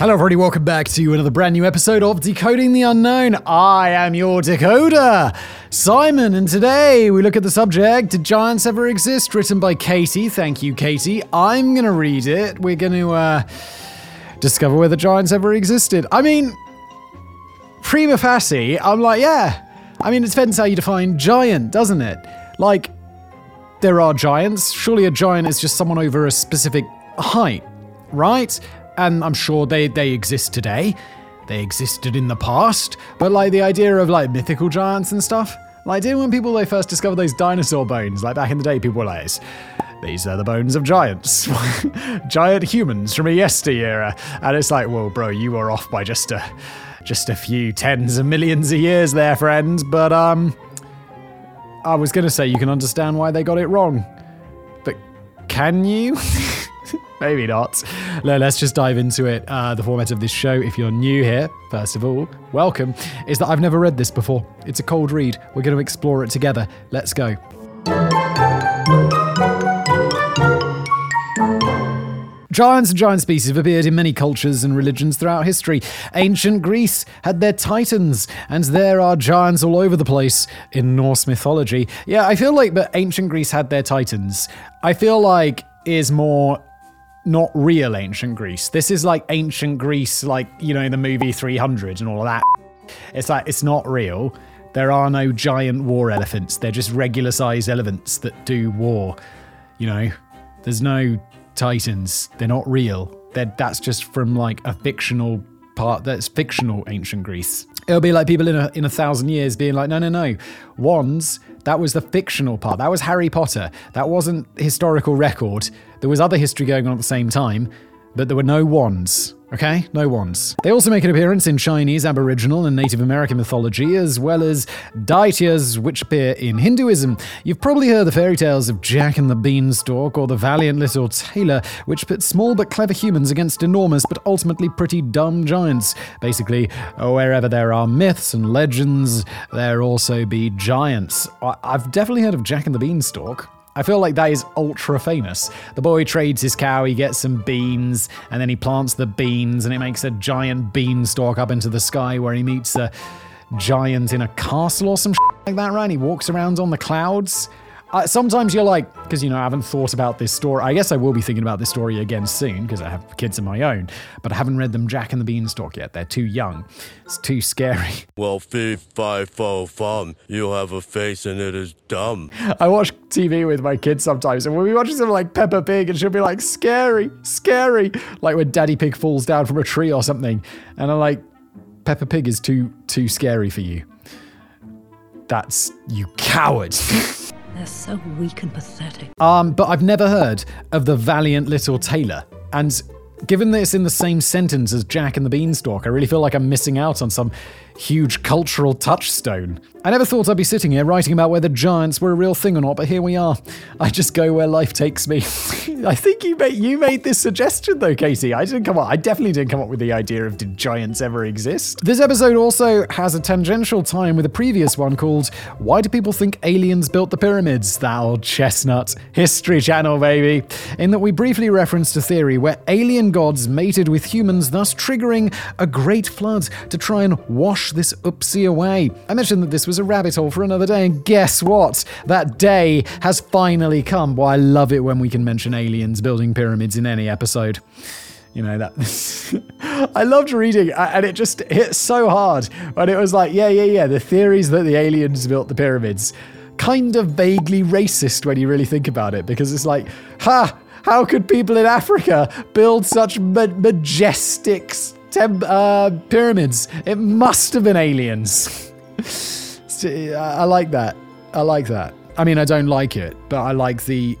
Hello, everybody. Welcome back to another brand new episode of Decoding the Unknown. I am your decoder, Simon, and today we look at the subject Did Giants Ever Exist? written by Katie. Thank you, Katie. I'm going to read it. We're going to uh, discover whether giants ever existed. I mean, prima facie, I'm like, yeah. I mean, it depends how you define giant, doesn't it? Like, there are giants. Surely a giant is just someone over a specific height, right? And I'm sure they, they exist today. They existed in the past, but like the idea of like mythical giants and stuff. Like, didn't when people they first discovered those dinosaur bones, like back in the day, people were like, these are the bones of giants, giant humans from a yesteryear, and it's like, well, bro, you are off by just a, just a few tens of millions of years there, friends. But um, I was gonna say you can understand why they got it wrong, but can you? Maybe not. No, let's just dive into it. Uh, the format of this show, if you're new here, first of all, welcome, is that I've never read this before. It's a cold read. We're going to explore it together. Let's go. Giants and giant species have appeared in many cultures and religions throughout history. Ancient Greece had their titans, and there are giants all over the place in Norse mythology. Yeah, I feel like, but ancient Greece had their titans. I feel like is more not real ancient Greece. This is like ancient Greece, like, you know, the movie 300 and all of that. It's like, it's not real. There are no giant war elephants. They're just regular sized elephants that do war. You know, there's no titans. They're not real. They're, that's just from like a fictional part that's fictional ancient Greece. It'll be like people in a, in a thousand years being like, no, no, no. Wands, that was the fictional part. That was Harry Potter. That wasn't historical record. There was other history going on at the same time, but there were no wands. Okay? No wands. They also make an appearance in Chinese, Aboriginal, and Native American mythology, as well as daityas, which appear in Hinduism. You've probably heard the fairy tales of Jack and the Beanstalk or the valiant little tailor, which pit small but clever humans against enormous but ultimately pretty dumb giants. Basically, wherever there are myths and legends, there also be giants. I've definitely heard of Jack and the Beanstalk. I feel like that is ultra famous. The boy trades his cow, he gets some beans, and then he plants the beans, and it makes a giant beanstalk up into the sky where he meets a giant in a castle or some like that, right? He walks around on the clouds. Uh, sometimes you're like, because you know, I haven't thought about this story. I guess I will be thinking about this story again soon because I have kids of my own, but I haven't read them Jack and the Beanstalk yet. They're too young. It's too scary. Well, fee, fi, fo, fum. You have a face and it is dumb. I watch TV with my kids sometimes, and when we watch something like Peppa Pig, and she'll be like, scary, scary. Like when Daddy Pig falls down from a tree or something. And I'm like, Peppa Pig is too, too scary for you. That's you coward. They're so weak and pathetic. Um, but I've never heard of the valiant little tailor. And given that it's in the same sentence as Jack and the Beanstalk, I really feel like I'm missing out on some huge cultural touchstone. I never thought I'd be sitting here writing about whether giants were a real thing or not, but here we are. I just go where life takes me. I think you made you made this suggestion though, Casey. I didn't come up. I definitely didn't come up with the idea of did giants ever exist. This episode also has a tangential time with a previous one called "Why Do People Think Aliens Built the Pyramids?" That old chestnut History Channel, baby. In that we briefly referenced a theory where alien gods mated with humans, thus triggering a great flood to try and wash this oopsie away. I mentioned that this was a rabbit hole for another day, and guess what? That day has finally come. Well, I love it when we can mention aliens building pyramids in any episode. You know that I loved reading, and it just hit so hard. But it was like, yeah, yeah, yeah. The theories that the aliens built the pyramids, kind of vaguely racist when you really think about it, because it's like, ha, how could people in Africa build such ma- majestic tem- uh, pyramids? It must have been aliens. I like that. I like that. I mean, I don't like it, but I like the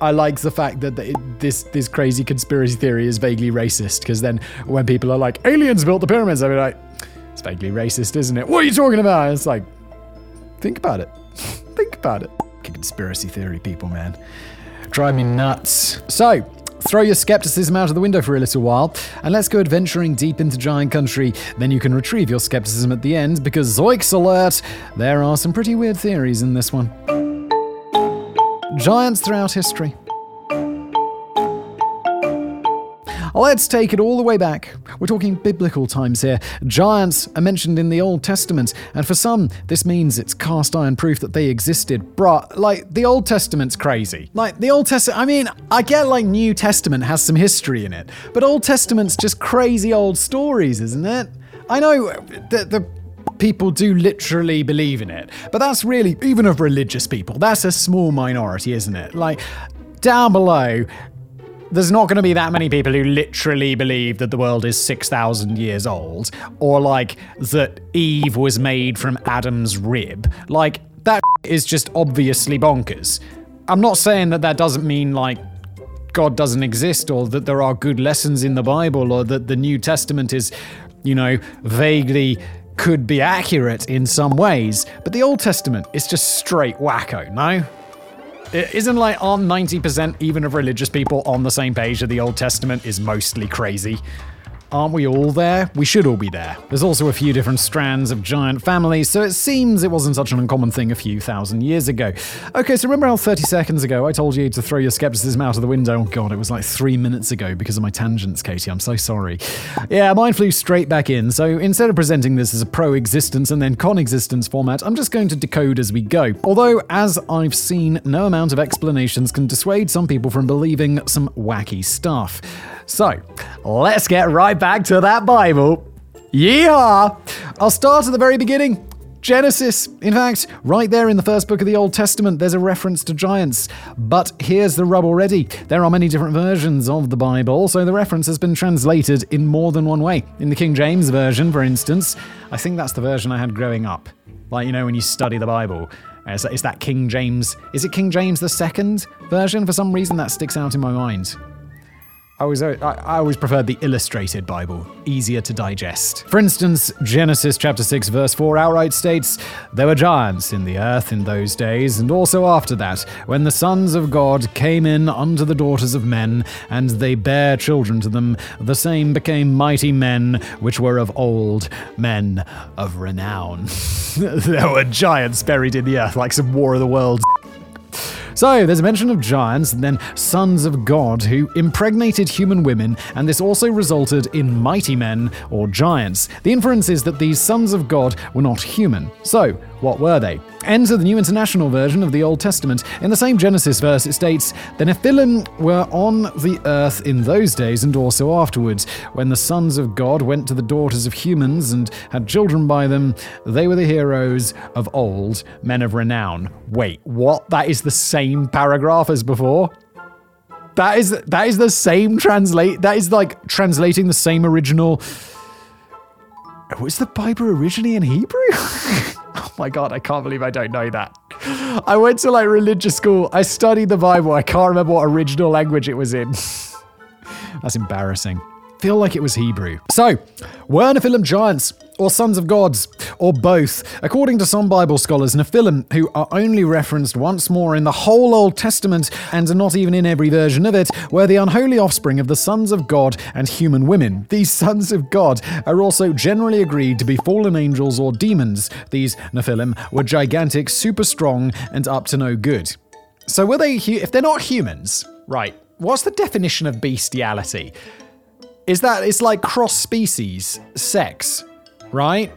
I like the fact that this this crazy conspiracy theory is vaguely racist. Because then when people are like, "Aliens built the pyramids," I'll be like, "It's vaguely racist, isn't it?" What are you talking about? It's like, think about it. think about it. Conspiracy theory people, man. Drive me nuts. So, Throw your skepticism out of the window for a little while, and let's go adventuring deep into giant country. Then you can retrieve your skepticism at the end, because Zoiks alert, there are some pretty weird theories in this one. Giants throughout history. Oh, let's take it all the way back. We're talking biblical times here. Giants are mentioned in the Old Testament, and for some, this means it's cast iron proof that they existed. Bruh, like, the Old Testament's crazy. Like, the Old Testament, I mean, I get like New Testament has some history in it, but Old Testament's just crazy old stories, isn't it? I know that the people do literally believe in it. But that's really, even of religious people, that's a small minority, isn't it? Like, down below, there's not going to be that many people who literally believe that the world is 6,000 years old, or like that Eve was made from Adam's rib. Like, that is just obviously bonkers. I'm not saying that that doesn't mean like God doesn't exist, or that there are good lessons in the Bible, or that the New Testament is, you know, vaguely could be accurate in some ways, but the Old Testament is just straight wacko, no? It isn't like aren't 90% even of religious people on the same page that the Old Testament is mostly crazy? Aren't we all there? We should all be there. There's also a few different strands of giant families, so it seems it wasn't such an uncommon thing a few thousand years ago. Okay, so remember how 30 seconds ago I told you to throw your skepticism out of the window? Oh god, it was like three minutes ago because of my tangents, Katie. I'm so sorry. Yeah, mine flew straight back in, so instead of presenting this as a pro existence and then con existence format, I'm just going to decode as we go. Although, as I've seen, no amount of explanations can dissuade some people from believing some wacky stuff. So, let's get right back to that Bible. Yeehaw! I'll start at the very beginning. Genesis. In fact, right there in the first book of the Old Testament, there's a reference to giants. But here's the rub already. There are many different versions of the Bible, so the reference has been translated in more than one way. In the King James Version, for instance, I think that's the version I had growing up. Like, you know, when you study the Bible. Uh, is that King James? Is it King James the second version? For some reason, that sticks out in my mind. I always, uh, I, I always preferred the illustrated Bible, easier to digest. For instance, Genesis chapter 6, verse 4 outright states, There were giants in the earth in those days, and also after that, when the sons of God came in unto the daughters of men, and they bare children to them, the same became mighty men, which were of old, men of renown. there were giants buried in the earth, like some War of the Worlds so, there's a mention of giants and then sons of God who impregnated human women, and this also resulted in mighty men or giants. The inference is that these sons of God were not human. So, what were they? Enter the New International Version of the Old Testament. In the same Genesis verse, it states, The Nephilim were on the earth in those days and also afterwards. When the sons of God went to the daughters of humans and had children by them, they were the heroes of old, men of renown. Wait, what? That is the same paragraph as before? That is that is the same translate. That is like translating the same original. Was the Bible originally in Hebrew? oh my god, I can't believe I don't know that. I went to like religious school. I studied the Bible. I can't remember what original language it was in. That's embarrassing. Feel like it was Hebrew. So, were Nephilim giants or sons of gods, or both. According to some Bible scholars, Nephilim, who are only referenced once more in the whole Old Testament and not even in every version of it, were the unholy offspring of the sons of God and human women. These sons of God are also generally agreed to be fallen angels or demons. These Nephilim were gigantic, super strong, and up to no good. So, were they, hu- if they're not humans, right, what's the definition of bestiality? Is that it's like cross species sex? right?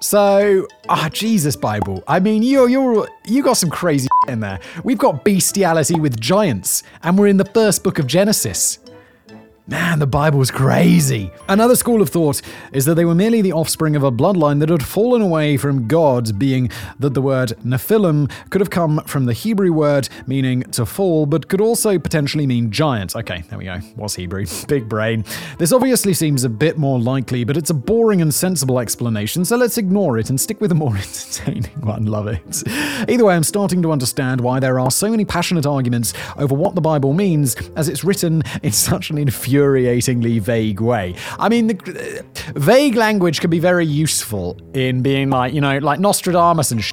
So, ah, oh, Jesus, Bible. I mean, you're you're you got some crazy in there. We've got bestiality with giants, and we're in the first book of Genesis. Man, the Bible Bible's crazy. Another school of thought is that they were merely the offspring of a bloodline that had fallen away from God, being that the word Nephilim could have come from the Hebrew word meaning to fall, but could also potentially mean giant. Okay, there we go. Was Hebrew. Big brain. This obviously seems a bit more likely, but it's a boring and sensible explanation, so let's ignore it and stick with a more entertaining one. Love it. Either way, I'm starting to understand why there are so many passionate arguments over what the Bible means, as it's written in such an infuriating infuriatingly vague way. I mean, the, uh, vague language can be very useful in being like, you know, like Nostradamus and shit.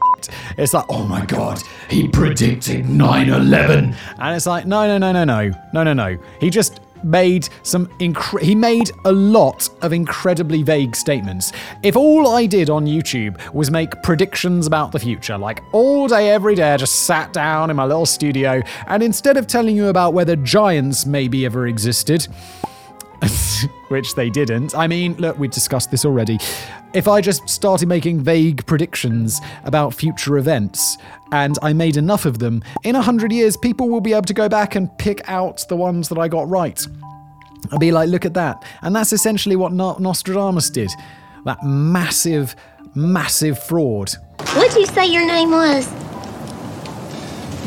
It's like, oh my god, he predicted 9 11. And it's like, no, no, no, no, no, no, no, no. He just made some incre- he made a lot of incredibly vague statements. If all I did on YouTube was make predictions about the future, like all day every day I just sat down in my little studio and instead of telling you about whether giants maybe ever existed, which they didn't. I mean, look, we discussed this already. If I just started making vague predictions about future events and I made enough of them, in a hundred years, people will be able to go back and pick out the ones that I got right. I'll be like, look at that. And that's essentially what Nostradamus did. That massive, massive fraud. What'd you say your name was?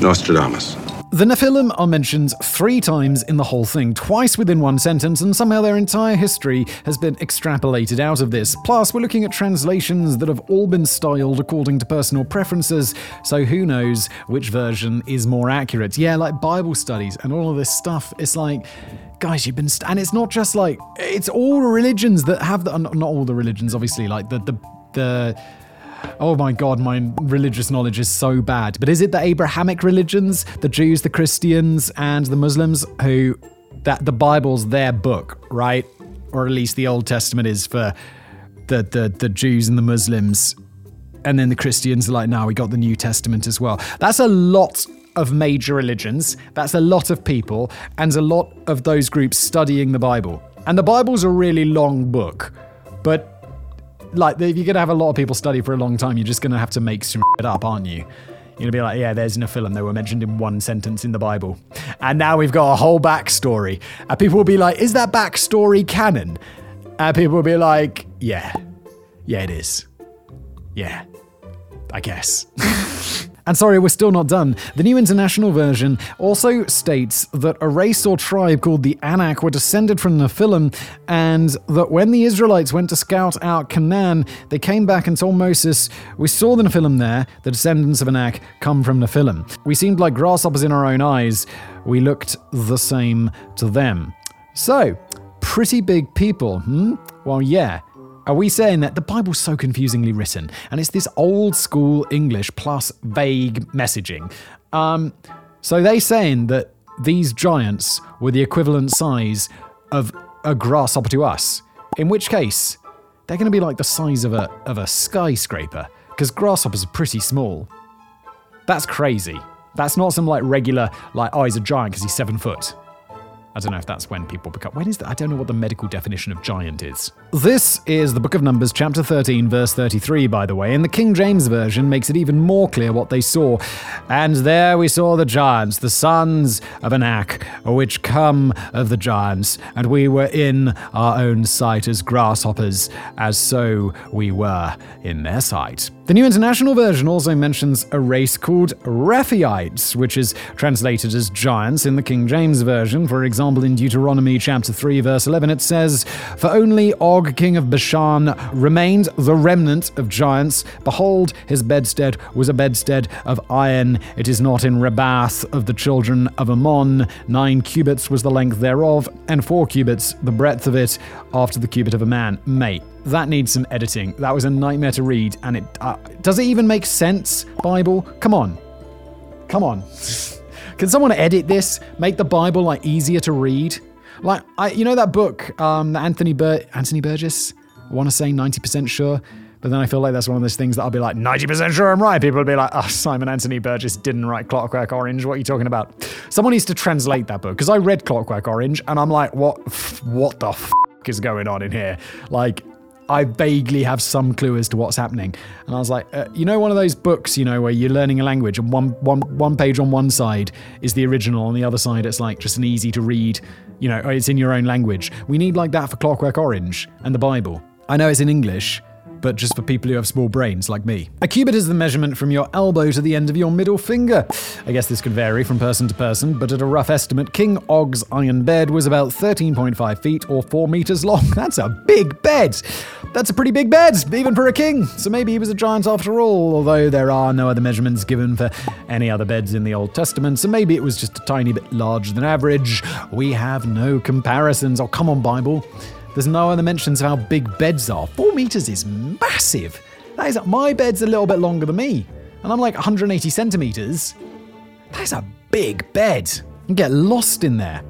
Nostradamus. The Nephilim are mentioned three times in the whole thing, twice within one sentence, and somehow their entire history has been extrapolated out of this. Plus, we're looking at translations that have all been styled according to personal preferences, so who knows which version is more accurate. Yeah, like Bible studies and all of this stuff. It's like, guys, you've been, st- and it's not just like, it's all religions that have the, not all the religions, obviously, like the, the, the, Oh my god, my religious knowledge is so bad. But is it the Abrahamic religions, the Jews, the Christians, and the Muslims who that the Bible's their book, right? Or at least the Old Testament is for the the, the Jews and the Muslims. And then the Christians are like, now we got the New Testament as well. That's a lot of major religions. That's a lot of people, and a lot of those groups studying the Bible. And the Bible's a really long book, but like if you're gonna have a lot of people study for a long time, you're just gonna have to make some shit up, aren't you? You're gonna be like, yeah, there's Nephilim. They were mentioned in one sentence in the Bible, and now we've got a whole backstory. And people will be like, is that backstory canon? And people will be like, yeah, yeah, it is. Yeah, I guess. And sorry, we're still not done. The New International Version also states that a race or tribe called the Anak were descended from the Nephilim, and that when the Israelites went to scout out Canaan, they came back and told Moses, We saw the Nephilim there, the descendants of Anak come from Nephilim. We seemed like grasshoppers in our own eyes. We looked the same to them. So, pretty big people, hmm? Well, yeah. Are we saying that the Bible's so confusingly written and it's this old school English plus vague messaging? Um, so they're saying that these giants were the equivalent size of a grasshopper to us. In which case, they're going to be like the size of a of a skyscraper because grasshoppers are pretty small. That's crazy. That's not some like regular like oh he's a giant because he's seven foot. I don't know if that's when people become. When is that? I don't know what the medical definition of giant is. This is the Book of Numbers, chapter 13, verse 33, by the way, and the King James Version makes it even more clear what they saw. And there we saw the giants, the sons of Anak, which come of the giants, and we were in our own sight as grasshoppers, as so we were in their sight. The New International Version also mentions a race called Rephaites, which is translated as giants in the King James Version. For example, in Deuteronomy chapter 3, verse 11, it says, For only Og, king of Bashan, remained the remnant of giants. Behold, his bedstead was a bedstead of iron. It is not in Rabbath of the children of Ammon. Nine cubits was the length thereof, and four cubits the breadth of it, after the cubit of a man. Mate, that needs some editing. That was a nightmare to read, and it uh, does it even make sense? Bible, come on, come on. Can someone edit this? Make the Bible like easier to read? Like, I, you know that book, um, Anthony Bur- Anthony Burgess. I want to say ninety percent sure, but then I feel like that's one of those things that I'll be like ninety percent sure I'm right. People will be like, "Oh, Simon Anthony Burgess didn't write Clockwork Orange. What are you talking about?" Someone needs to translate that book because I read Clockwork Orange and I'm like, "What? What the f- is going on in here?" Like, I vaguely have some clue as to what's happening. And I was like, uh, you know, one of those books, you know, where you're learning a language and one, one, one page on one side is the original, on the other side it's like just an easy to read, you know, it's in your own language. We need like that for Clockwork Orange and the Bible. I know it's in English, but just for people who have small brains like me. A cubit is the measurement from your elbow to the end of your middle finger. I guess this could vary from person to person, but at a rough estimate, King Og's iron bed was about 13.5 feet or 4 meters long. That's a big bed! That's a pretty big bed, even for a king. So maybe he was a giant after all, although there are no other measurements given for any other beds in the Old Testament, so maybe it was just a tiny bit larger than average. We have no comparisons. Oh, come on, Bible. There's no other mentions of how big beds are. Four meters is massive. That is, my bed's a little bit longer than me, and I'm like 180 centimeters. That's a big bed. You get lost in there.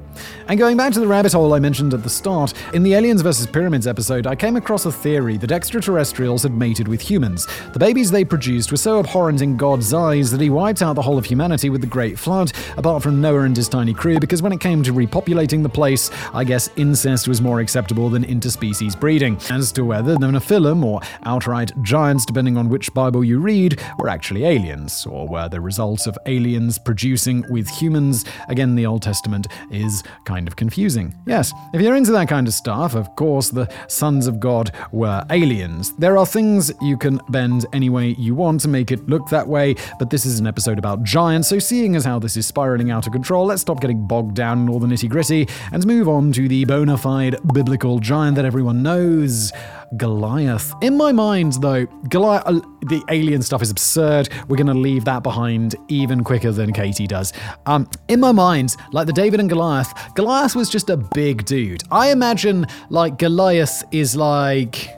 And going back to the rabbit hole I mentioned at the start, in the Aliens vs. Pyramids episode, I came across a theory that extraterrestrials had mated with humans. The babies they produced were so abhorrent in God's eyes that he wiped out the whole of humanity with the Great Flood, apart from Noah and his tiny crew, because when it came to repopulating the place, I guess incest was more acceptable than interspecies breeding. As to whether the Nephilim, or outright giants, depending on which Bible you read, were actually aliens, or were the result of aliens producing with humans, again, the Old Testament is kind of confusing. Yes, if you're into that kind of stuff, of course, the sons of God were aliens. There are things you can bend any way you want to make it look that way, but this is an episode about giants, so seeing as how this is spiraling out of control, let's stop getting bogged down in all the nitty gritty and move on to the bona fide biblical giant that everyone knows. Goliath. In my mind, though, Goliath, uh, the alien stuff is absurd. We're going to leave that behind even quicker than Katie does. Um, in my mind, like the David and Goliath, Goliath was just a big dude. I imagine like Goliath is like,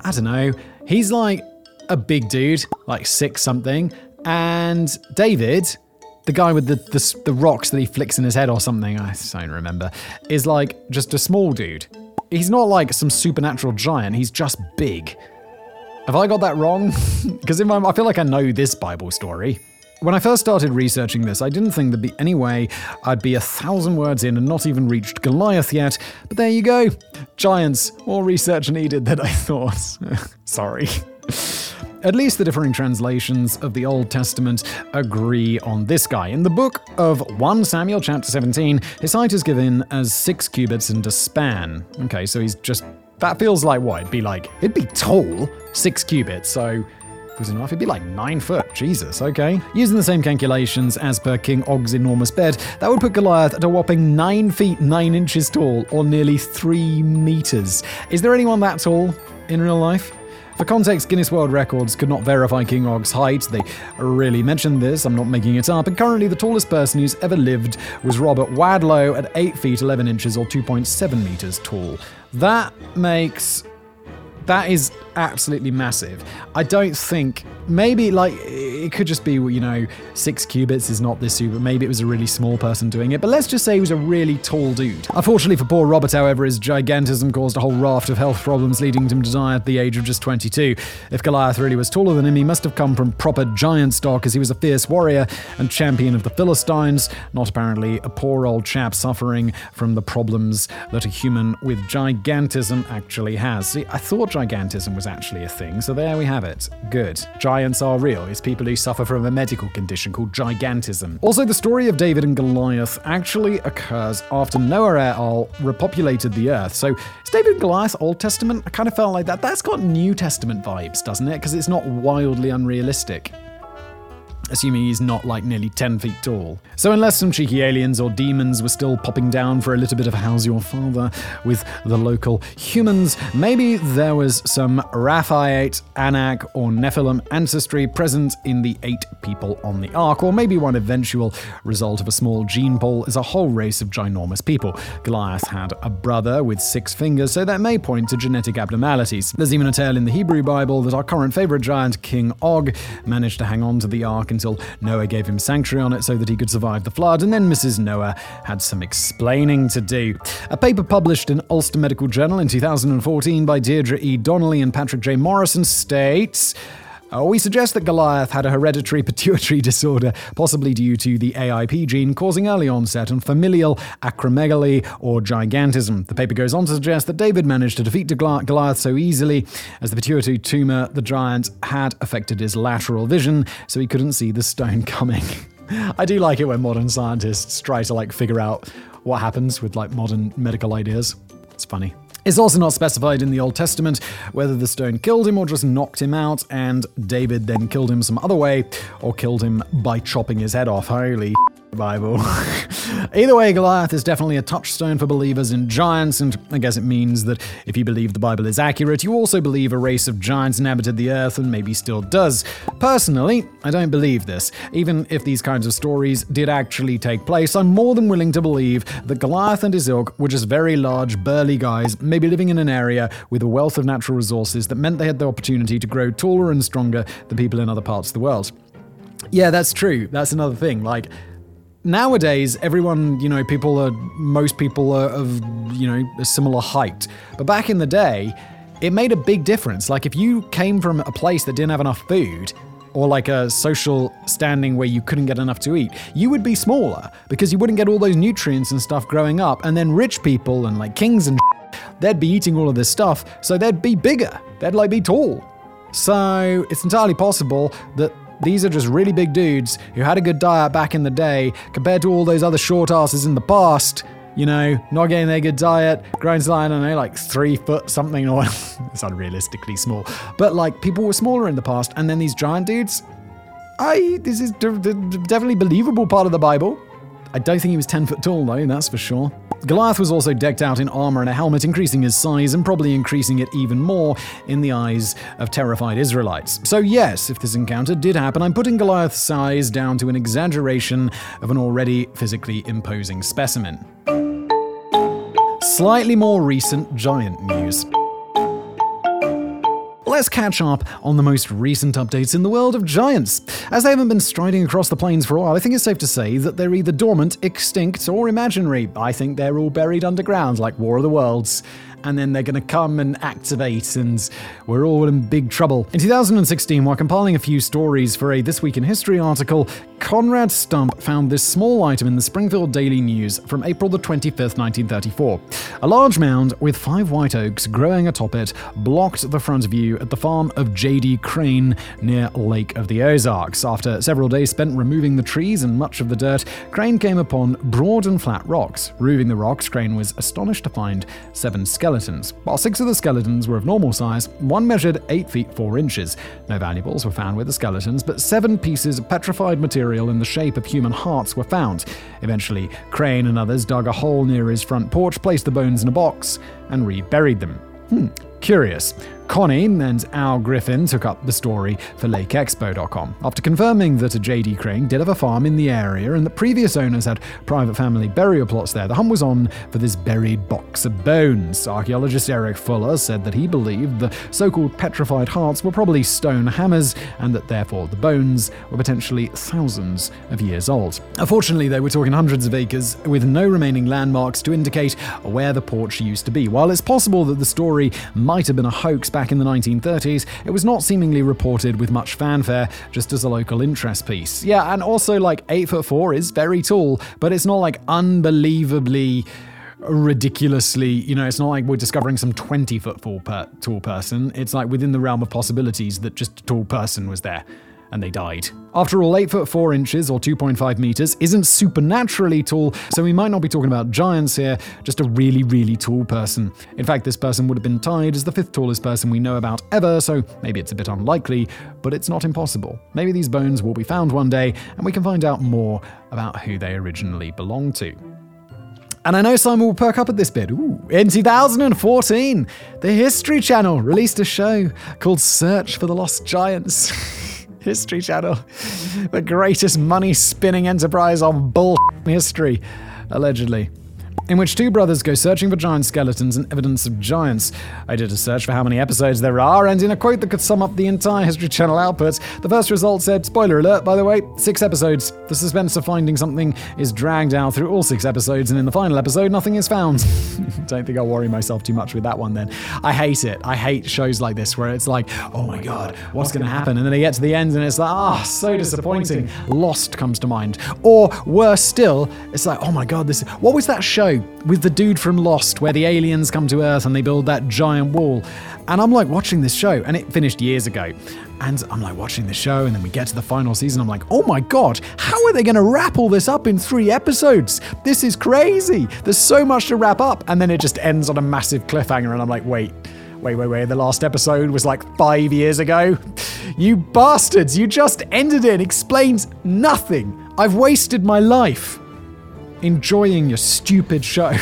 I don't know, he's like a big dude, like six something, and David. The guy with the, the the rocks that he flicks in his head or something, I don't remember, is like just a small dude he's not like some supernatural giant, he's just big. Have I got that wrong? Because I feel like I know this Bible story. When I first started researching this, I didn't think there'd be any way I'd be a thousand words in and not even reached Goliath yet, but there you go. Giants, more research needed than I thought. Sorry. At least the differing translations of the Old Testament agree on this guy. In the book of 1 Samuel, chapter 17, his height is given as six cubits and a span. Okay, so he's just. That feels like what? It'd be like. It'd be tall, six cubits, so. Was enough, it'd be like nine foot. Jesus, okay. Using the same calculations as per King Og's enormous bed, that would put Goliath at a whopping nine feet nine inches tall, or nearly three meters. Is there anyone that tall in real life? For context, Guinness World Records could not verify King Og's height. They really mentioned this, I'm not making it up. And currently, the tallest person who's ever lived was Robert Wadlow at 8 feet 11 inches or 2.7 meters tall. That makes. That is absolutely massive. I don't think maybe like it could just be you know six cubits is not this super. Maybe it was a really small person doing it, but let's just say he was a really tall dude. Unfortunately for poor Robert, however, his gigantism caused a whole raft of health problems, leading him to die at the age of just 22. If Goliath really was taller than him, he must have come from proper giant stock, as he was a fierce warrior and champion of the Philistines, not apparently a poor old chap suffering from the problems that a human with gigantism actually has. See, I thought gigantism was actually a thing, so there we have it. Good. Giants are real. It's people who suffer from a medical condition called gigantism. Also, the story of David and Goliath actually occurs after Noah et al. repopulated the earth. So, is David and Goliath Old Testament? I kind of felt like that. That's got New Testament vibes, doesn't it? Because it's not wildly unrealistic assuming he's not like nearly 10 feet tall. So, unless some cheeky aliens or demons were still popping down for a little bit of How's Your Father with the local humans, maybe there was some Rephaite, Anak, or Nephilim ancestry present in the eight people on the Ark, or maybe one eventual result of a small gene pool is a whole race of ginormous people. Goliath had a brother with six fingers, so that may point to genetic abnormalities. There's even a tale in the Hebrew Bible that our current favorite giant, King Og, managed to hang on to the Ark until Noah gave him sanctuary on it so that he could survive the flood, and then Mrs. Noah had some explaining to do. A paper published in Ulster Medical Journal in 2014 by Deirdre E. Donnelly and Patrick J. Morrison states. Uh, we suggest that Goliath had a hereditary pituitary disorder, possibly due to the AIP gene, causing early onset and familial acromegaly or gigantism. The paper goes on to suggest that David managed to defeat Goliath so easily as the pituitary tumor the giant had affected his lateral vision, so he couldn't see the stone coming. I do like it when modern scientists try to like figure out what happens with like modern medical ideas. It's funny. It's also not specified in the Old Testament whether the stone killed him or just knocked him out, and David then killed him some other way, or killed him by chopping his head off. Holy Bible. Either way, Goliath is definitely a touchstone for believers in giants, and I guess it means that if you believe the Bible is accurate, you also believe a race of giants inhabited the earth and maybe still does. Personally, I don't believe this. Even if these kinds of stories did actually take place, I'm more than willing to believe that Goliath and his ilk were just very large, burly guys, maybe living in an area with a wealth of natural resources that meant they had the opportunity to grow taller and stronger than people in other parts of the world. Yeah, that's true. That's another thing. Like, nowadays everyone you know people are most people are of you know a similar height. But back in the day it made a big difference. Like if you came from a place that didn't have enough food or like a social standing where you couldn't get enough to eat you would be smaller because you wouldn't get all those nutrients and stuff growing up. And then rich people and like kings and they'd be eating all of this stuff. So they'd be bigger. They'd like be tall. So it's entirely possible that these are just really big dudes who had a good diet back in the day compared to all those other short asses in the past. You know, not getting their good diet, growing to, I don't know, like three foot something, or it's unrealistically small. But like, people were smaller in the past, and then these giant dudes. I, this is d- d- definitely believable part of the Bible. I don't think he was 10 foot tall, though, that's for sure. Goliath was also decked out in armor and a helmet, increasing his size and probably increasing it even more in the eyes of terrified Israelites. So, yes, if this encounter did happen, I'm putting Goliath's size down to an exaggeration of an already physically imposing specimen. Slightly more recent giant news. Let's catch up on the most recent updates in the world of giants. As they haven't been striding across the plains for a while, I think it's safe to say that they're either dormant, extinct, or imaginary. I think they're all buried underground like War of the Worlds and then they're going to come and activate, and we're all in big trouble. In 2016, while compiling a few stories for a This Week in History article, Conrad Stump found this small item in the Springfield Daily News from April the 25th, 1934. A large mound with five white oaks growing atop it blocked the front view at the farm of J.D. Crane near Lake of the Ozarks. After several days spent removing the trees and much of the dirt, Crane came upon broad and flat rocks. Removing the rocks, Crane was astonished to find seven skeletons. While six of the skeletons were of normal size, one measured 8 feet 4 inches. No valuables were found with the skeletons, but seven pieces of petrified material in the shape of human hearts were found. Eventually, Crane and others dug a hole near his front porch, placed the bones in a box, and reburied them. Hmm, curious. Connie and Al Griffin took up the story for LakeExpo.com. After confirming that a JD Crane did have a farm in the area and that previous owners had private family burial plots there, the hunt was on for this buried box of bones. Archaeologist Eric Fuller said that he believed the so called petrified hearts were probably stone hammers and that therefore the bones were potentially thousands of years old. Unfortunately, they were talking hundreds of acres with no remaining landmarks to indicate where the porch used to be. While it's possible that the story might have been a hoax back in the 1930s, it was not seemingly reported with much fanfare, just as a local interest piece. Yeah, and also like 8 foot 4 is very tall, but it's not like unbelievably ridiculously, you know, it's not like we're discovering some 20 foot per- tall person. It's like within the realm of possibilities that just a tall person was there and they died. After all, 8 foot 4 inches or 2.5 meters isn't supernaturally tall, so we might not be talking about giants here, just a really, really tall person. In fact, this person would have been tied as the fifth tallest person we know about ever, so maybe it's a bit unlikely, but it's not impossible. Maybe these bones will be found one day, and we can find out more about who they originally belonged to. And I know Simon will perk up at this bit. Ooh. In 2014, the History Channel released a show called Search for the Lost Giants. History Channel, the greatest money spinning enterprise on bull history, allegedly in which two brothers go searching for giant skeletons and evidence of giants. I did a search for how many episodes there are, and in a quote that could sum up the entire History Channel output, the first result said, spoiler alert, by the way, six episodes. The suspense of finding something is dragged out through all six episodes, and in the final episode, nothing is found. Don't think I'll worry myself too much with that one then. I hate it. I hate shows like this where it's like, oh my god, what's going to happen? And then they get to the end and it's like, ah, oh, so disappointing. Lost comes to mind. Or worse still, it's like, oh my god, this. What was that show? With the dude from Lost, where the aliens come to Earth and they build that giant wall. And I'm like watching this show, and it finished years ago. And I'm like watching the show, and then we get to the final season. I'm like, oh my god, how are they going to wrap all this up in three episodes? This is crazy. There's so much to wrap up. And then it just ends on a massive cliffhanger, and I'm like, wait. Wait, wait, wait. The last episode was like five years ago. You bastards, you just ended it. Explains nothing. I've wasted my life enjoying your stupid show.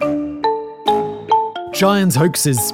Giants hoaxes.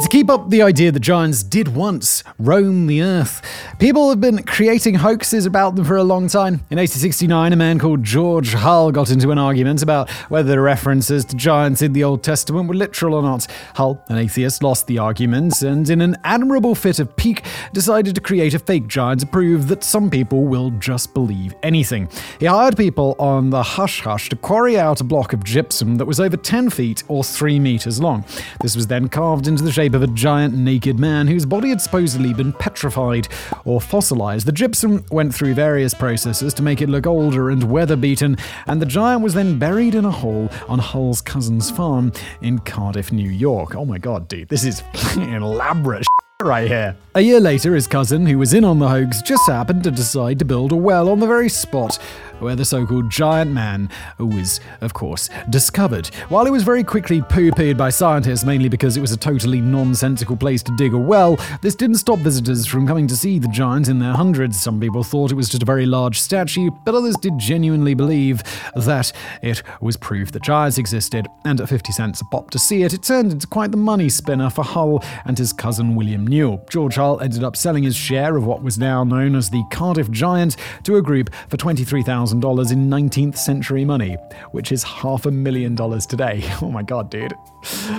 To keep up the idea that giants did once roam the earth, people have been creating hoaxes about them for a long time. In 1869, a man called George Hull got into an argument about whether the references to giants in the Old Testament were literal or not. Hull, an atheist, lost the argument and, in an admirable fit of pique, decided to create a fake giant to prove that some people will just believe anything. He hired people on the hush hush to quarry out a block of gypsum that was over 10 feet or 3 meters long. This was then carved into the shape of a giant naked man whose body had supposedly been petrified or fossilized. The gypsum went through various processes to make it look older and weather beaten, and the giant was then buried in a hole on Hull's cousin's farm in Cardiff, New York. Oh my god, dude, this is elaborate right here. A year later, his cousin, who was in on the hoax, just happened to decide to build a well on the very spot where the so called giant man was, of course, discovered. While it was very quickly poo pooed by scientists, mainly because it was a totally nonsensical place to dig a well, this didn't stop visitors from coming to see the giant in their hundreds. Some people thought it was just a very large statue, but others did genuinely believe that it was proof that giants existed, and at 50 cents a pop to see it, it turned into quite the money spinner for Hull and his cousin William Newell. George Hull ended up selling his share of what was now known as the Cardiff Giant to a group for 23,000 $1,000 in 19th century money, which is half a million dollars today. Oh my god, dude.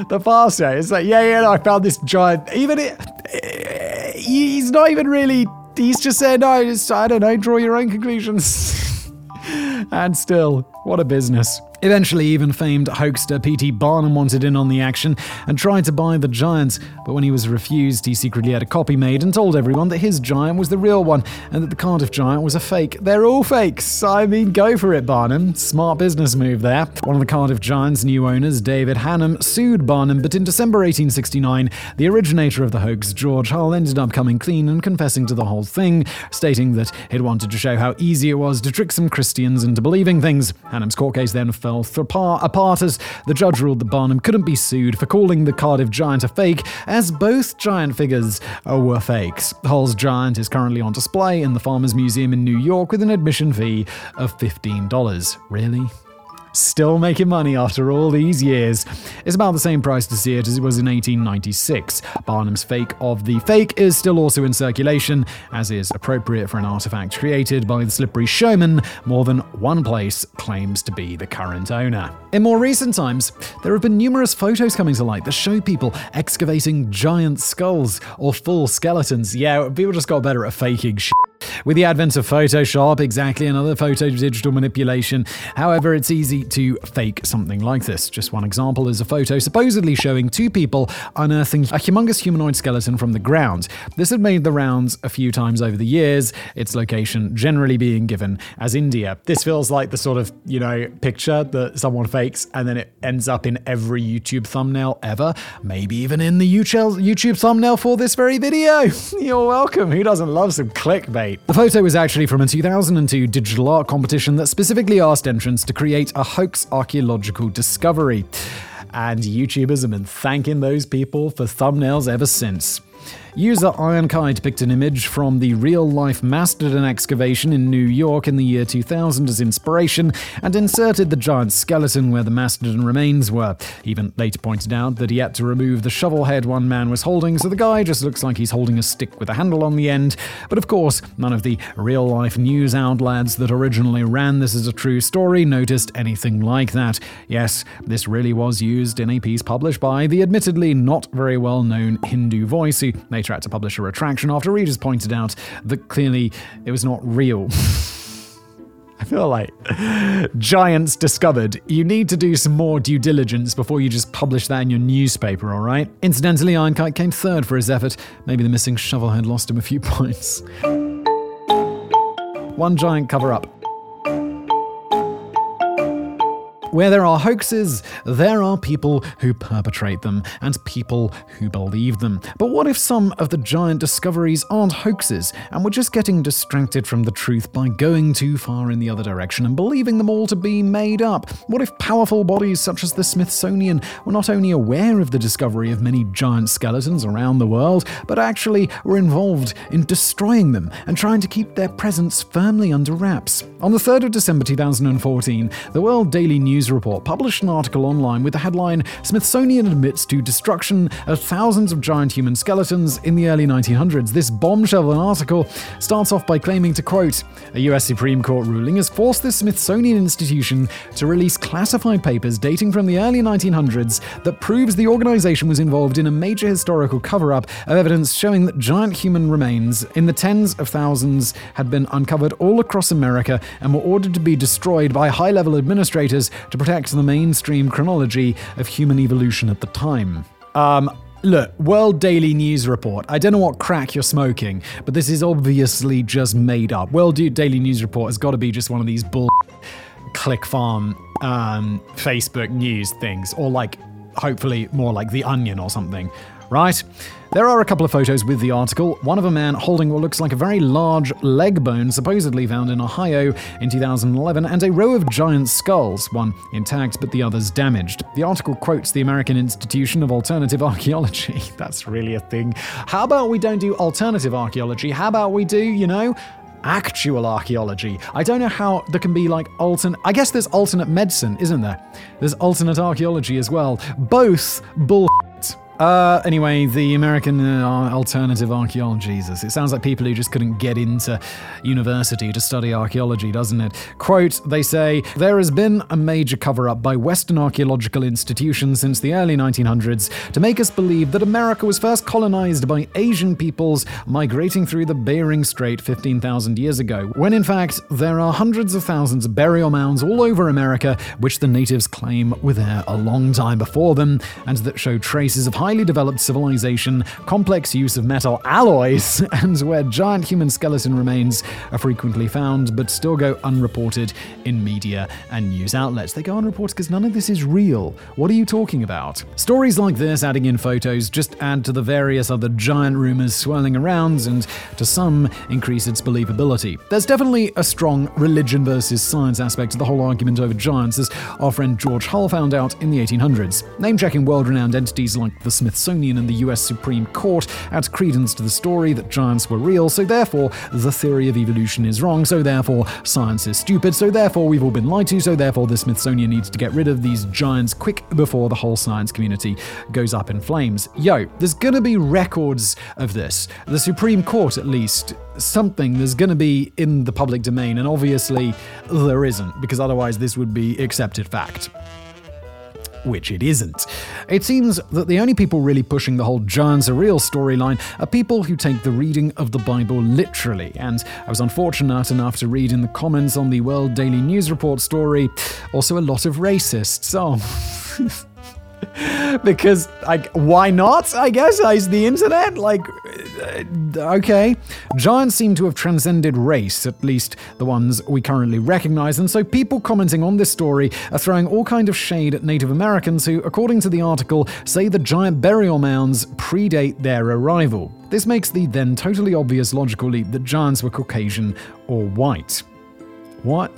The faster. It's like, yeah, yeah, no, I found this giant. Even it, eh, he's not even really. He's just saying, no, just, I don't know, draw your own conclusions. and still, what a business. Eventually, even famed hoaxer P.T. Barnum wanted in on the action and tried to buy the giant, but when he was refused, he secretly had a copy made and told everyone that his giant was the real one and that the Cardiff giant was a fake. They're all fakes. I mean, go for it, Barnum. Smart business move there. One of the Cardiff giant's new owners, David Hannum, sued Barnum, but in December 1869, the originator of the hoax, George Hull, ended up coming clean and confessing to the whole thing, stating that he'd wanted to show how easy it was to trick some Christians into believing things. Hannum's court case then fell fell apart as the judge ruled that Barnum couldn't be sued for calling the Cardiff Giant a fake, as both giant figures were fakes. Hull's Giant is currently on display in the Farmers Museum in New York with an admission fee of $15. Really? Still making money after all these years. It's about the same price to see it as it was in 1896. Barnum's fake of the fake is still also in circulation, as is appropriate for an artifact created by the slippery showman. More than one place claims to be the current owner. In more recent times, there have been numerous photos coming to light that show people excavating giant skulls or full skeletons. Yeah, people just got better at faking shit. With the advent of Photoshop, exactly another photo digital manipulation, however, it's easy to fake something like this. Just one example is a photo supposedly showing two people unearthing a humongous humanoid skeleton from the ground. This had made the rounds a few times over the years, its location generally being given as India. This feels like the sort of, you know, picture that someone fakes and then it ends up in every YouTube thumbnail ever, maybe even in the YouTube thumbnail for this very video. You're welcome. Who doesn't love some clickbait? The photo was actually from a 2002 digital art competition that specifically asked entrants to create a hoax archaeological discovery. And YouTubers have been thanking those people for thumbnails ever since. User Ironkite picked an image from the real life Mastodon excavation in New York in the year 2000 as inspiration and inserted the giant skeleton where the Mastodon remains were. Even later pointed out that he had to remove the shovel head one man was holding, so the guy just looks like he's holding a stick with a handle on the end. But of course, none of the real life news outlets that originally ran this as a true story noticed anything like that. Yes, this really was used in a piece published by the admittedly not very well known Hindu voice who later had to publish a retraction after readers pointed out that clearly it was not real. I feel like giants discovered. You need to do some more due diligence before you just publish that in your newspaper, all right? Incidentally, Ironkite came third for his effort. Maybe the missing shovel had lost him a few points. One giant cover up. Where there are hoaxes, there are people who perpetrate them and people who believe them. But what if some of the giant discoveries aren't hoaxes and we're just getting distracted from the truth by going too far in the other direction and believing them all to be made up? What if powerful bodies such as the Smithsonian were not only aware of the discovery of many giant skeletons around the world, but actually were involved in destroying them and trying to keep their presence firmly under wraps? On the 3rd of December 2014, the World Daily News Report published an article online with the headline Smithsonian admits to destruction of thousands of giant human skeletons in the early 1900s. This bombshell article starts off by claiming to quote, a US Supreme Court ruling has forced the Smithsonian Institution to release classified papers dating from the early 1900s that proves the organization was involved in a major historical cover up of evidence showing that giant human remains in the tens of thousands had been uncovered all across America and were ordered to be destroyed by high level administrators to protect the mainstream chronology of human evolution at the time. Um, Look, World Daily News Report. I don't know what crack you're smoking, but this is obviously just made up. World Daily News Report has got to be just one of these bull click farm um, Facebook news things, or like, hopefully, more like The Onion or something, right? There are a couple of photos with the article. One of a man holding what looks like a very large leg bone, supposedly found in Ohio in 2011, and a row of giant skulls, one intact but the others damaged. The article quotes the American Institution of Alternative Archaeology. That's really a thing. How about we don't do alternative archaeology? How about we do, you know, actual archaeology. I don't know how there can be like alternate. I guess there's alternate medicine, isn't there? There's alternate archaeology as well. Both bull. Uh, anyway, the American uh, alternative archaeology. It sounds like people who just couldn't get into university to study archaeology, doesn't it? Quote, they say, there has been a major cover up by Western archaeological institutions since the early 1900s to make us believe that America was first colonized by Asian peoples migrating through the Bering Strait 15,000 years ago, when in fact there are hundreds of thousands of burial mounds all over America which the natives claim were there a long time before them and that show traces of highly developed civilization, complex use of metal alloys, and where giant human skeleton remains are frequently found but still go unreported in media and news outlets. They go unreported because none of this is real. What are you talking about? Stories like this, adding in photos, just add to the various other giant rumors swirling around and, to some, increase its believability. There's definitely a strong religion versus science aspect to the whole argument over giants, as our friend George Hull found out in the 1800s. Name checking world renowned entities like the Smithsonian and the US Supreme Court adds credence to the story that giants were real, so therefore the theory of evolution is wrong, so therefore science is stupid, so therefore we've all been lied to, so therefore the Smithsonian needs to get rid of these giants quick before the whole science community goes up in flames. Yo, there's gonna be records of this. The Supreme Court, at least, something there's gonna be in the public domain, and obviously there isn't, because otherwise this would be accepted fact which it isn't. It seems that the only people really pushing the whole giants are real storyline are people who take the reading of the Bible literally, and I was unfortunate enough to read in the comments on the World Daily News Report story also a lot of racists. Oh. because like why not i guess is the internet? Like uh, okay. Giants seem to have transcended race at least the ones we currently recognize and so people commenting on this story are throwing all kind of shade at native americans who according to the article say the giant burial mounds predate their arrival. This makes the then totally obvious logical leap that giants were caucasian or white. What?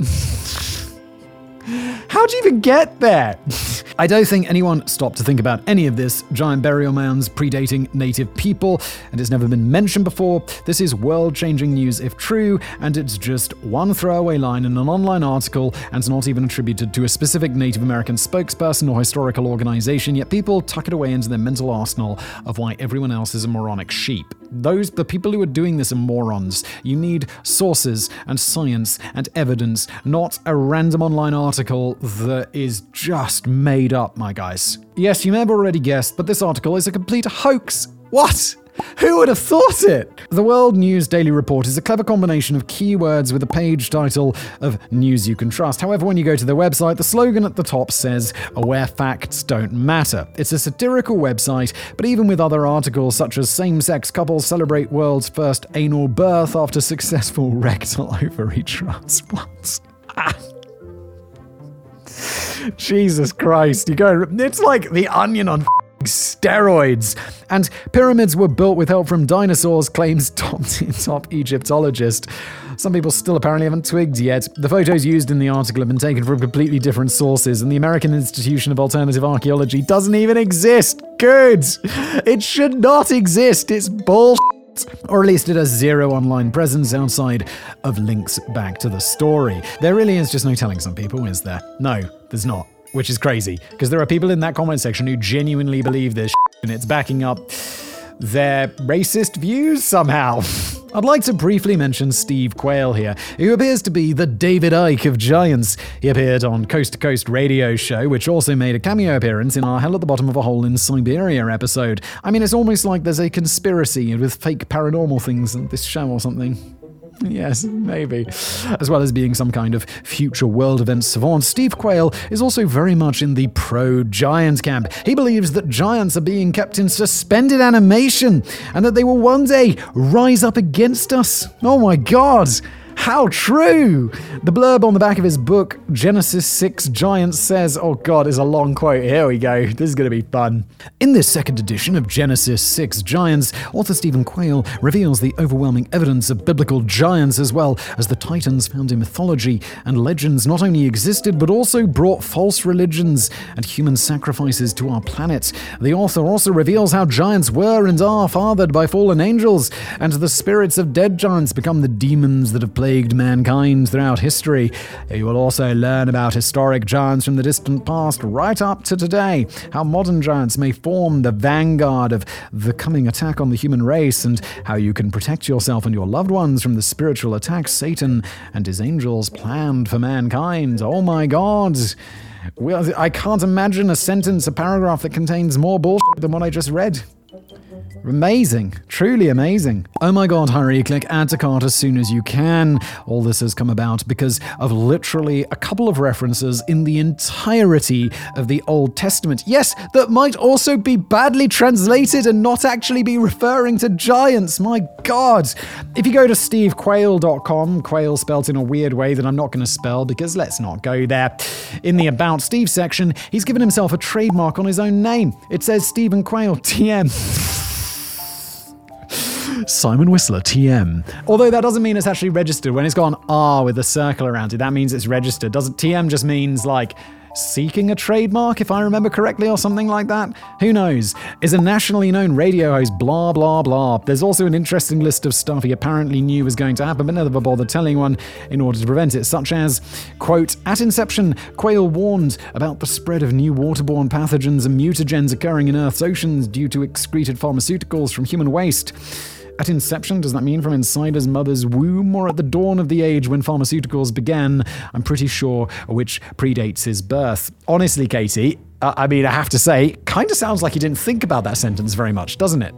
How'd you even get there? I don't think anyone stopped to think about any of this. Giant burial mounds predating native people, and it's never been mentioned before. This is world changing news if true, and it's just one throwaway line in an online article, and it's not even attributed to a specific Native American spokesperson or historical organization, yet people tuck it away into their mental arsenal of why everyone else is a moronic sheep. Those, the people who are doing this are morons. You need sources and science and evidence, not a random online article that is just made up, my guys. Yes, you may have already guessed, but this article is a complete hoax. What? Who would have thought it? The World News Daily Report is a clever combination of keywords with a page title of news you can trust. However, when you go to their website, the slogan at the top says, Where facts don't matter. It's a satirical website, but even with other articles such as same sex couples celebrate world's first anal birth after successful rectal ovary transplants. Jesus Christ. You go, it's like the onion on steroids. And pyramids were built with help from dinosaurs, claims top, top Egyptologist. Some people still apparently haven't twigged yet. The photos used in the article have been taken from completely different sources, and the American Institution of Alternative Archaeology doesn't even exist. Good! It should not exist. It's bullshit. Or at least it has zero online presence outside of links back to the story. There really is just no telling some people, is there? No, there's not. Which is crazy, because there are people in that comment section who genuinely believe this and it's backing up their racist views somehow. I'd like to briefly mention Steve Quayle here, who appears to be the David Icke of giants. He appeared on Coast to Coast radio show, which also made a cameo appearance in our Hell at the Bottom of a Hole in Siberia episode. I mean, it's almost like there's a conspiracy with fake paranormal things in this show or something. Yes, maybe. As well as being some kind of future world event savant, Steve Quayle is also very much in the pro giant camp. He believes that giants are being kept in suspended animation and that they will one day rise up against us. Oh my god! How true! The blurb on the back of his book, Genesis 6 Giants, says, Oh god, is a long quote. Here we go. This is going to be fun. In this second edition of Genesis 6 Giants, author Stephen Quayle reveals the overwhelming evidence of biblical giants as well as the titans found in mythology and legends not only existed but also brought false religions and human sacrifices to our planet. The author also reveals how giants were and are fathered by fallen angels, and the spirits of dead giants become the demons that have plagued mankind throughout history. You will also learn about historic giants from the distant past right up to today, how modern giants may form the vanguard of the coming attack on the human race, and how you can protect yourself and your loved ones from the spiritual attacks Satan and his angels planned for mankind. Oh my god! Well, I can't imagine a sentence, a paragraph that contains more bullshit than what I just read. Amazing. Truly amazing. Oh my god, hurry, click add to cart as soon as you can. All this has come about because of literally a couple of references in the entirety of the Old Testament. Yes, that might also be badly translated and not actually be referring to giants. My god. If you go to stevequayle.com, quail spelt in a weird way that I'm not going to spell because let's not go there. In the About Steve section, he's given himself a trademark on his own name. It says Stephen Quayle, TM. Simon Whistler, TM. Although that doesn't mean it's actually registered. When it's got an R with a circle around it, that means it's registered. Does it, TM just means like seeking a trademark, if I remember correctly, or something like that? Who knows? Is a nationally known radio host, blah, blah, blah. There's also an interesting list of stuff he apparently knew was going to happen, but never bothered telling one in order to prevent it, such as, quote, At inception, Quayle warned about the spread of new waterborne pathogens and mutagens occurring in Earth's oceans due to excreted pharmaceuticals from human waste. At inception, does that mean from inside his mother's womb or at the dawn of the age when pharmaceuticals began? I'm pretty sure which predates his birth. Honestly, Katie, uh, I mean, I have to say, kind of sounds like he didn't think about that sentence very much, doesn't it?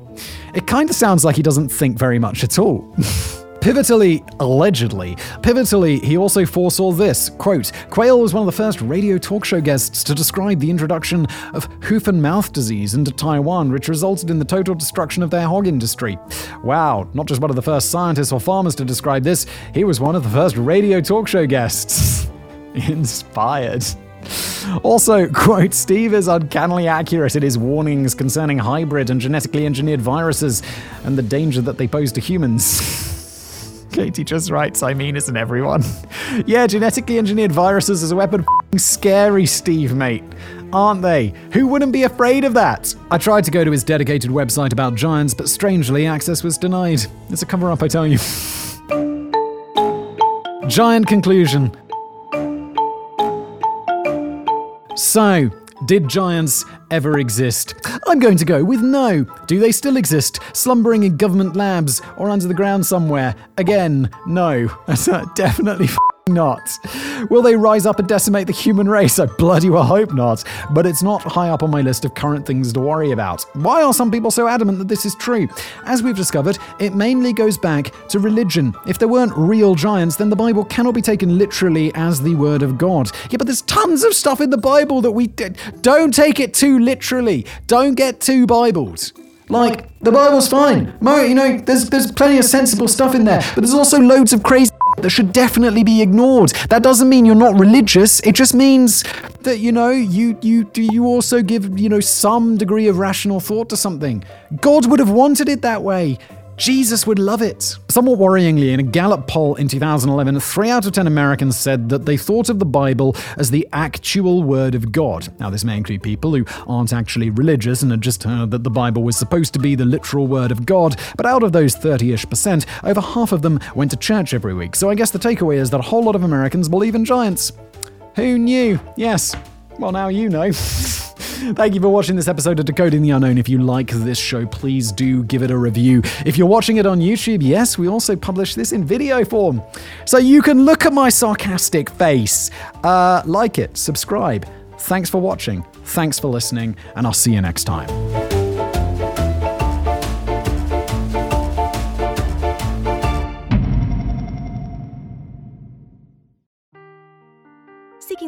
It kind of sounds like he doesn't think very much at all. Pivotally, allegedly, pivotally, he also foresaw this quote, Quayle was one of the first radio talk show guests to describe the introduction of hoof and mouth disease into Taiwan, which resulted in the total destruction of their hog industry. Wow, not just one of the first scientists or farmers to describe this, he was one of the first radio talk show guests. Inspired. Also, quote, Steve is uncannily accurate in his warnings concerning hybrid and genetically engineered viruses and the danger that they pose to humans. Katie just writes, I mean, isn't everyone? yeah, genetically engineered viruses as a weapon. Scary, Steve, mate. Aren't they? Who wouldn't be afraid of that? I tried to go to his dedicated website about giants, but strangely, access was denied. It's a cover up, I tell you. Giant conclusion. So, did giants ever exist? I'm going to go with no. Do they still exist, slumbering in government labs or under the ground somewhere? Again, no. That's uh, definitely not. Will they rise up and decimate the human race? I bloody well hope not. But it's not high up on my list of current things to worry about. Why are some people so adamant that this is true? As we've discovered, it mainly goes back to religion. If there weren't real giants, then the Bible cannot be taken literally as the word of God. Yeah, but there's tons of stuff in the Bible that we d- don't take it too literally. Don't get too Bibles. Like the Bible's fine. Mo, you know, there's there's plenty of sensible stuff in there, but there's also loads of crazy that should definitely be ignored. That doesn't mean you're not religious. It just means that you know you you do you also give you know some degree of rational thought to something. God would have wanted it that way. Jesus would love it. Somewhat worryingly, in a Gallup poll in 2011, 3 out of 10 Americans said that they thought of the Bible as the actual Word of God. Now, this may include people who aren't actually religious and had just heard that the Bible was supposed to be the literal Word of God, but out of those 30 ish percent, over half of them went to church every week. So I guess the takeaway is that a whole lot of Americans believe in giants. Who knew? Yes. Well, now you know. Thank you for watching this episode of Decoding the Unknown. If you like this show, please do give it a review. If you're watching it on YouTube, yes, we also publish this in video form. So you can look at my sarcastic face. Uh, like it, subscribe. Thanks for watching. Thanks for listening, and I'll see you next time.